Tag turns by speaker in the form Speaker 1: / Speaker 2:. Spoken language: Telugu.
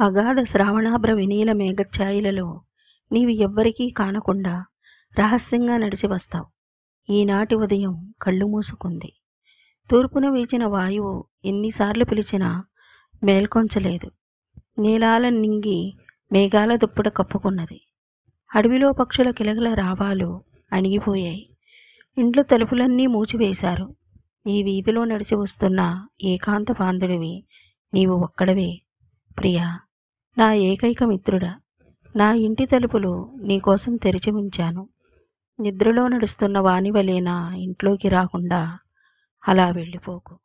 Speaker 1: అగాధ శ్రావణాభ్ర వినీల మేఘఛాయలలో నీవు ఎవ్వరికీ కానకుండా రహస్యంగా నడిచి వస్తావు. ఈనాటి ఉదయం కళ్ళు మూసుకుంది. తూర్పున వీచిన వాయువు ఎన్నిసార్లు పిలిచినా మేల్కొంచలేదు. నీలాల నింగి మేఘాల దుప్పట కప్పుకున్నది. అడవిలో పక్షుల కిలగల రావాలు అణిగిపోయాయి. ఇంట్లో తలుపులన్నీ మూచివేశారు ఈ వీధిలో నడిచి వస్తున్న ఏకాంత పాందుడివి నీవు ఒక్కడవే. ప్రియా నా ఏకైక మిత్రుడా నా ఇంటి తలుపులు నీకోసం తెరిచి ఉంచాను. నిద్రలో నడుస్తున్న వానివలే నా ఇంట్లోకి రాకుండా అలా వెళ్ళిపోకు.